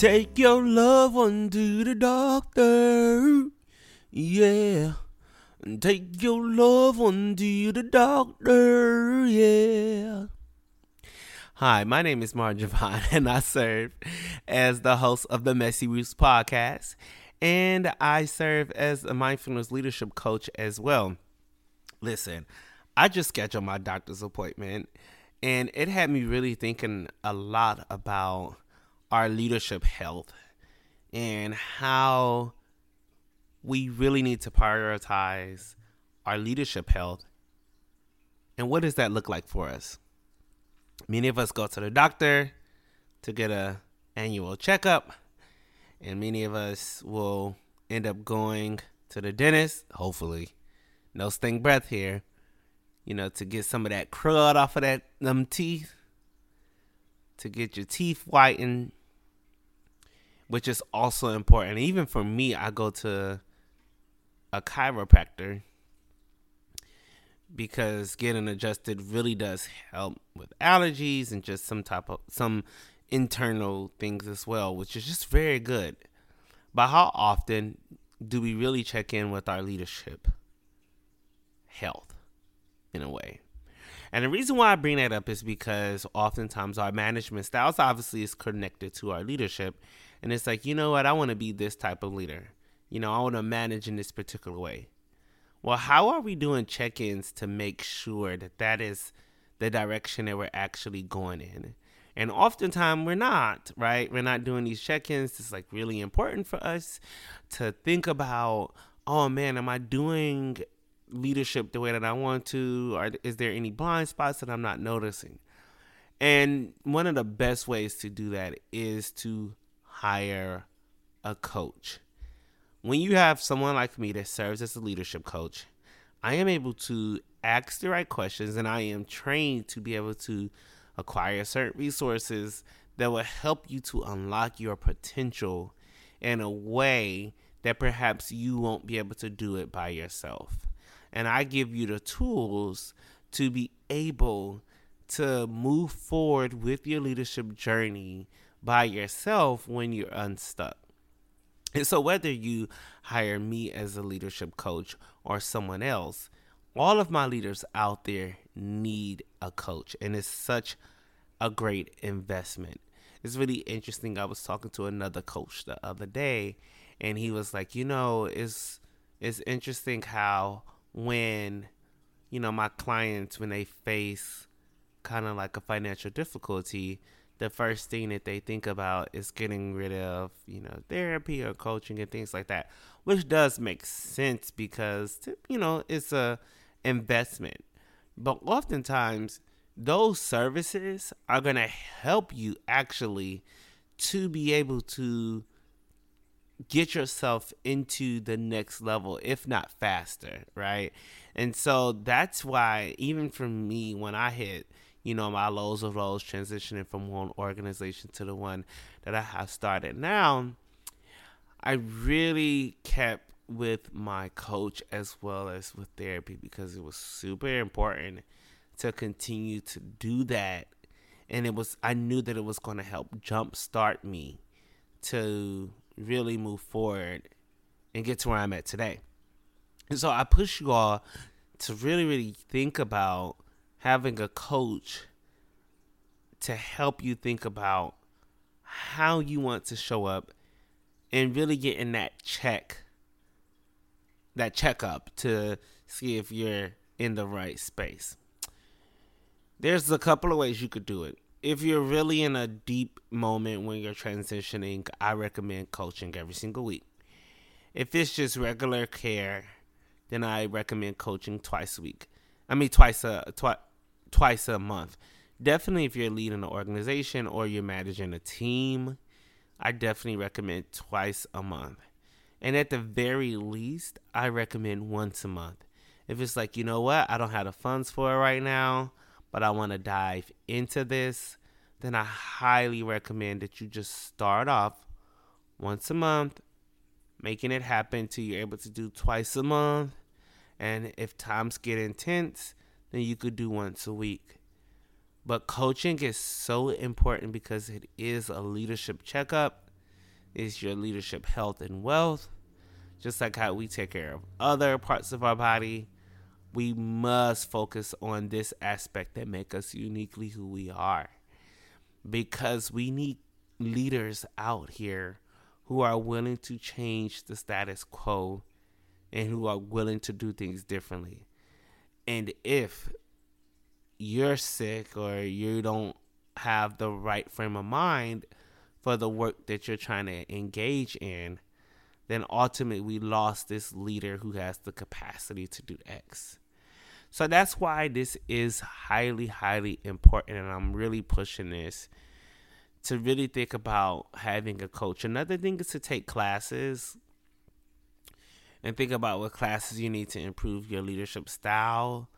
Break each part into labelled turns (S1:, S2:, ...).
S1: Take your loved one to the doctor. Yeah. Take your loved one to the doctor. Yeah. Hi, my name is Mario Jovan, and I serve as the host of the Messy Roots podcast. And I serve as a mindfulness leadership coach as well. Listen, I just scheduled my doctor's appointment, and it had me really thinking a lot about our leadership health and how we really need to prioritize our leadership health. And what does that look like for us? Many of us go to the doctor to get a annual checkup, and many of us will end up going to the dentist, hopefully. No sting breath here. You know, to get some of that crud off of that them teeth, to get your teeth whitened, which is also important. Even for me, I go to a chiropractor because getting adjusted really does help with allergies and just some type of some internal things as well, which is just very good. But how often do we really check in with our leadership health in a way? And the reason why I bring that up is because oftentimes our management styles obviously is connected to our leadership. And it's like, you know what, I want to be this type of leader. You know, I want to manage in this particular way. Well, how are we doing check ins to make sure that that is the direction that we're actually going in? And oftentimes we're not, right? We're not doing these check ins. It's like really important for us to think about, oh man, am I doing leadership the way that I want to? Or is there any blind spots that I'm not noticing? And one of the best ways to do that is to hire a coach when you have someone like me that serves as a leadership coach, I am able to ask the right questions and I am trained to be able to acquire certain resources that will help you to unlock your potential in a way that perhaps you won't be able to do it by yourself. And I give you the tools to be able to move forward with your leadership journey by yourself when you're unstuck. And so, whether you hire me as a leadership coach or someone else, all of my leaders out there need a coach, and it's such a great investment. It's really interesting. I was talking to another coach the other day, and he was like, "You know, it's it's interesting how when you know my clients when they face kind of like a financial difficulty." The first thing that they think about is getting rid of, you know, therapy or coaching and things like that, which does make sense because, you know, it's a investment. But oftentimes, those services are going to help you actually to be able to get yourself into the next level, if not faster, right? And so that's why, even for me, when I hit you know, my lows of lows transitioning from one organization to the one that I have started now, I really kept with my coach as well as with therapy because it was super important to continue to do that. And it was, I knew that it was going to help jumpstart me to really move forward and get to where I'm at today. And so I push you all to really, really think about having a coach to help you think about how you want to show up and really getting that check that checkup to see if you're in the right space. There's a couple of ways you could do it. If you're really in a deep moment when you're transitioning, I recommend coaching every single week. If it's just regular care, then I recommend coaching twice a week. I mean twice a twi- twice a month. Definitely, if you're leading an organization or you're managing a team, I definitely recommend twice a month. And at the very least, I recommend once a month. If it's like, you know what, I don't have the funds for it right now, but I want to dive into this, then I highly recommend that you just start off once a month, making it happen till you're able to do twice a month. And if times get intense, then you could do once a week. But coaching is so important because it is a leadership checkup is your leadership health and wealth. Just like how we take care of other parts of our body, we must focus on this aspect that make us uniquely who we are. Because we need leaders out here who are willing to change the status quo and who are willing to do things differently. And if you're sick or you don't have the right frame of mind for the work that you're trying to engage in, then ultimately we lost this leader who has the capacity to do X. So that's why this is highly, highly important. And I'm really pushing this to really think about having a coach. Another thing is to take classes and think about what classes you need to improve your leadership style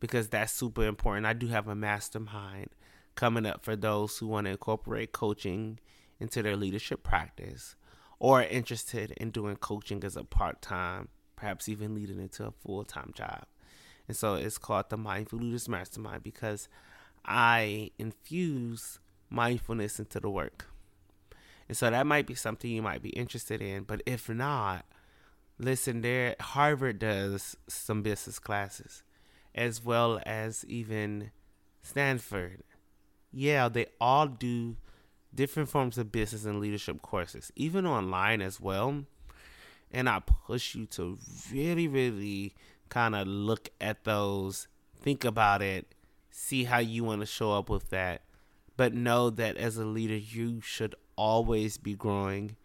S1: because that's super important. I do have a mastermind coming up for those who want to incorporate coaching into their leadership practice or are interested in doing coaching as a part time, perhaps even leading into a full time job. And so it's called the Mindful Leaders Mastermind because I infuse mindfulness into the work. And so that might be something you might be interested in. But if not, listen, there Harvard does some business classes, as well as even Stanford. Yeah, they all do different forms of business and leadership courses, even online as well. And I push you to really, really kind of look at those, think about it, see how you want to show up with that. But know that as a leader, you should always be growing.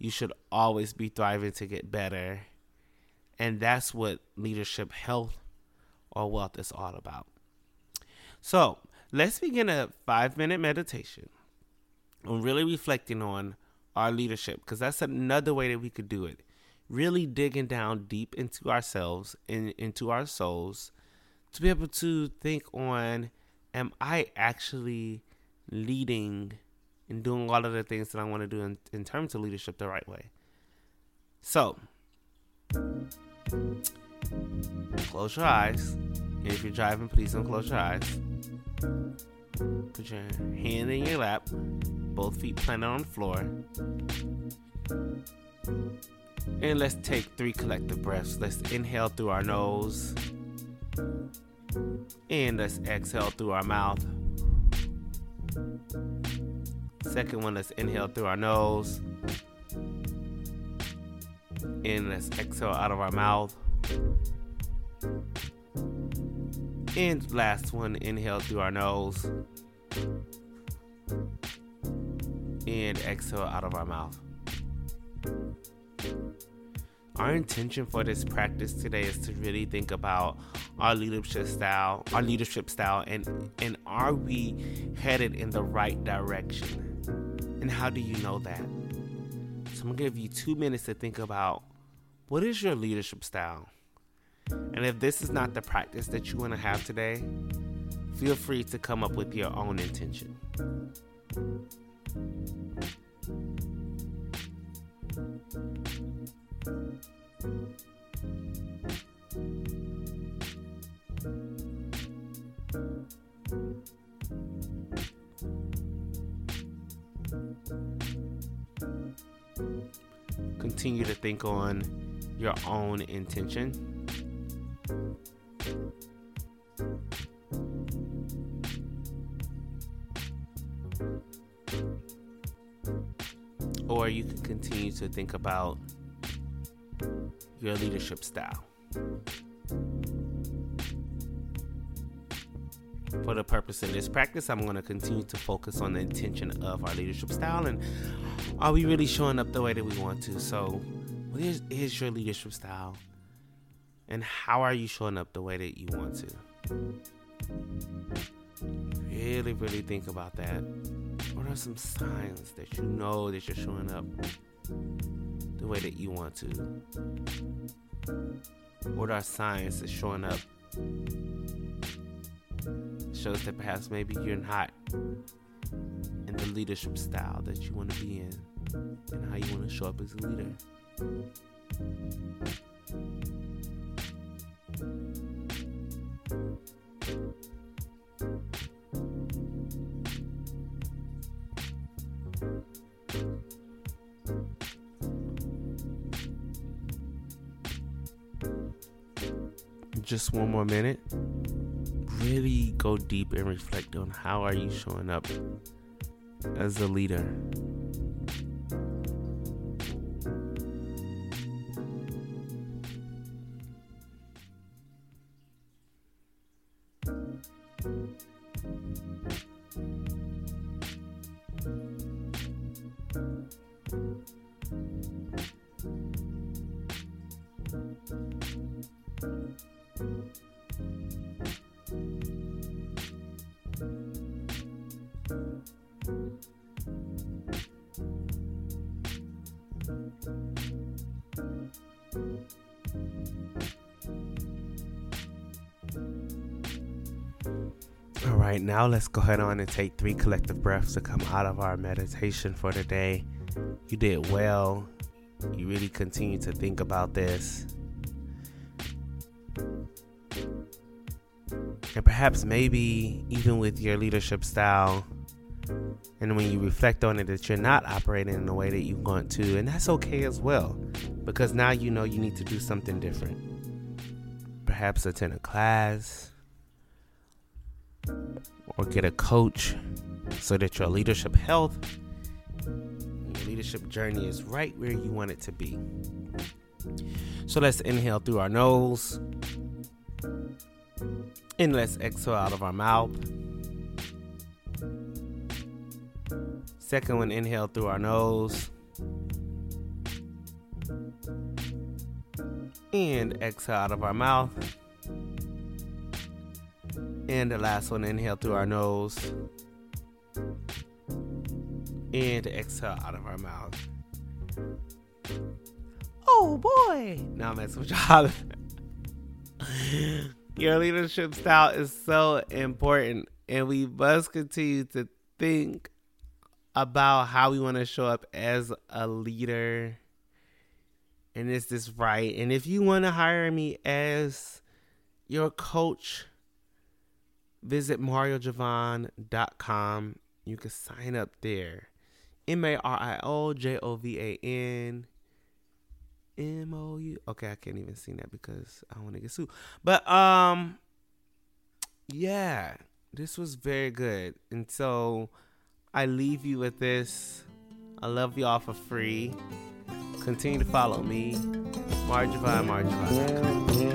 S1: You should always be thriving to get better. And that's what leadership health or wealth is all about. So let's begin a five minute meditation on really reflecting on our leadership because that's another way that we could do it really digging down deep into ourselves and into our souls to be able to think on am I actually leading and doing all of the things that I want to do in, in terms of leadership the right way. So, close your eyes. And if you're driving, please don't close your eyes. Put your hand in your lap, both feet planted on the floor. And let's take three collective breaths. Let's inhale through our nose. And let's exhale through our mouth. Second one, let's inhale through our nose. And let's exhale out of our mouth. And last one, inhale through our nose. And exhale out of our mouth. Our intention for this practice today is to really think about our leadership style, our leadership style, and and are we headed in the right direction? And how do you know that? So I'm gonna give you two minutes to think about what is your leadership style? And if this is not the practice that you want to have today, feel free to come up with your own intention. Continue to think on your own intention. Or you can continue to think about your leadership style. For the purpose of this practice, I'm going to continue to focus on the intention of our leadership style and are we really showing up the way that we want to? So, what is, is your leadership style? And how are you showing up the way that you want to? Really, really think about that. What are some signs that you know that you're showing up the way that you want to? What are signs that showing up shows that perhaps maybe you're not in the leadership style that you want to be in and how you want to show up as a leader. Just one more minute really go deep and reflect on how are you showing up as a leader. Right, now let's go ahead on and take three collective breaths to come out of our meditation for today. You did well. You really continue to think about this. And perhaps, maybe, even with your leadership style, and when you reflect on it, that you're not operating in the way that you want to, and that's okay as well, because now you know you need to do something different. Perhaps attend a class or get a coach so that your leadership health, your leadership journey is right where you want it to be. So let's inhale through our nose. And let's exhale out of our mouth. Second one, inhale through our nose. And exhale out of our mouth. And the last one, inhale through our nose. And exhale out of our mouth. Oh boy! Now I'm messing with y'all. Your leadership style is so important, and we must continue to think about how we want to show up as a leader. And is this right? And if you want to hire me as your coach, visit mariojovan.com. You can sign up there. M A R I O J O V A N M O U. Okay, I can't even sing that because I want to get sued. But um, yeah, this was very good, and so I leave you with this. I love y'all for free. Continue to follow me, Marjovan, Marjovan.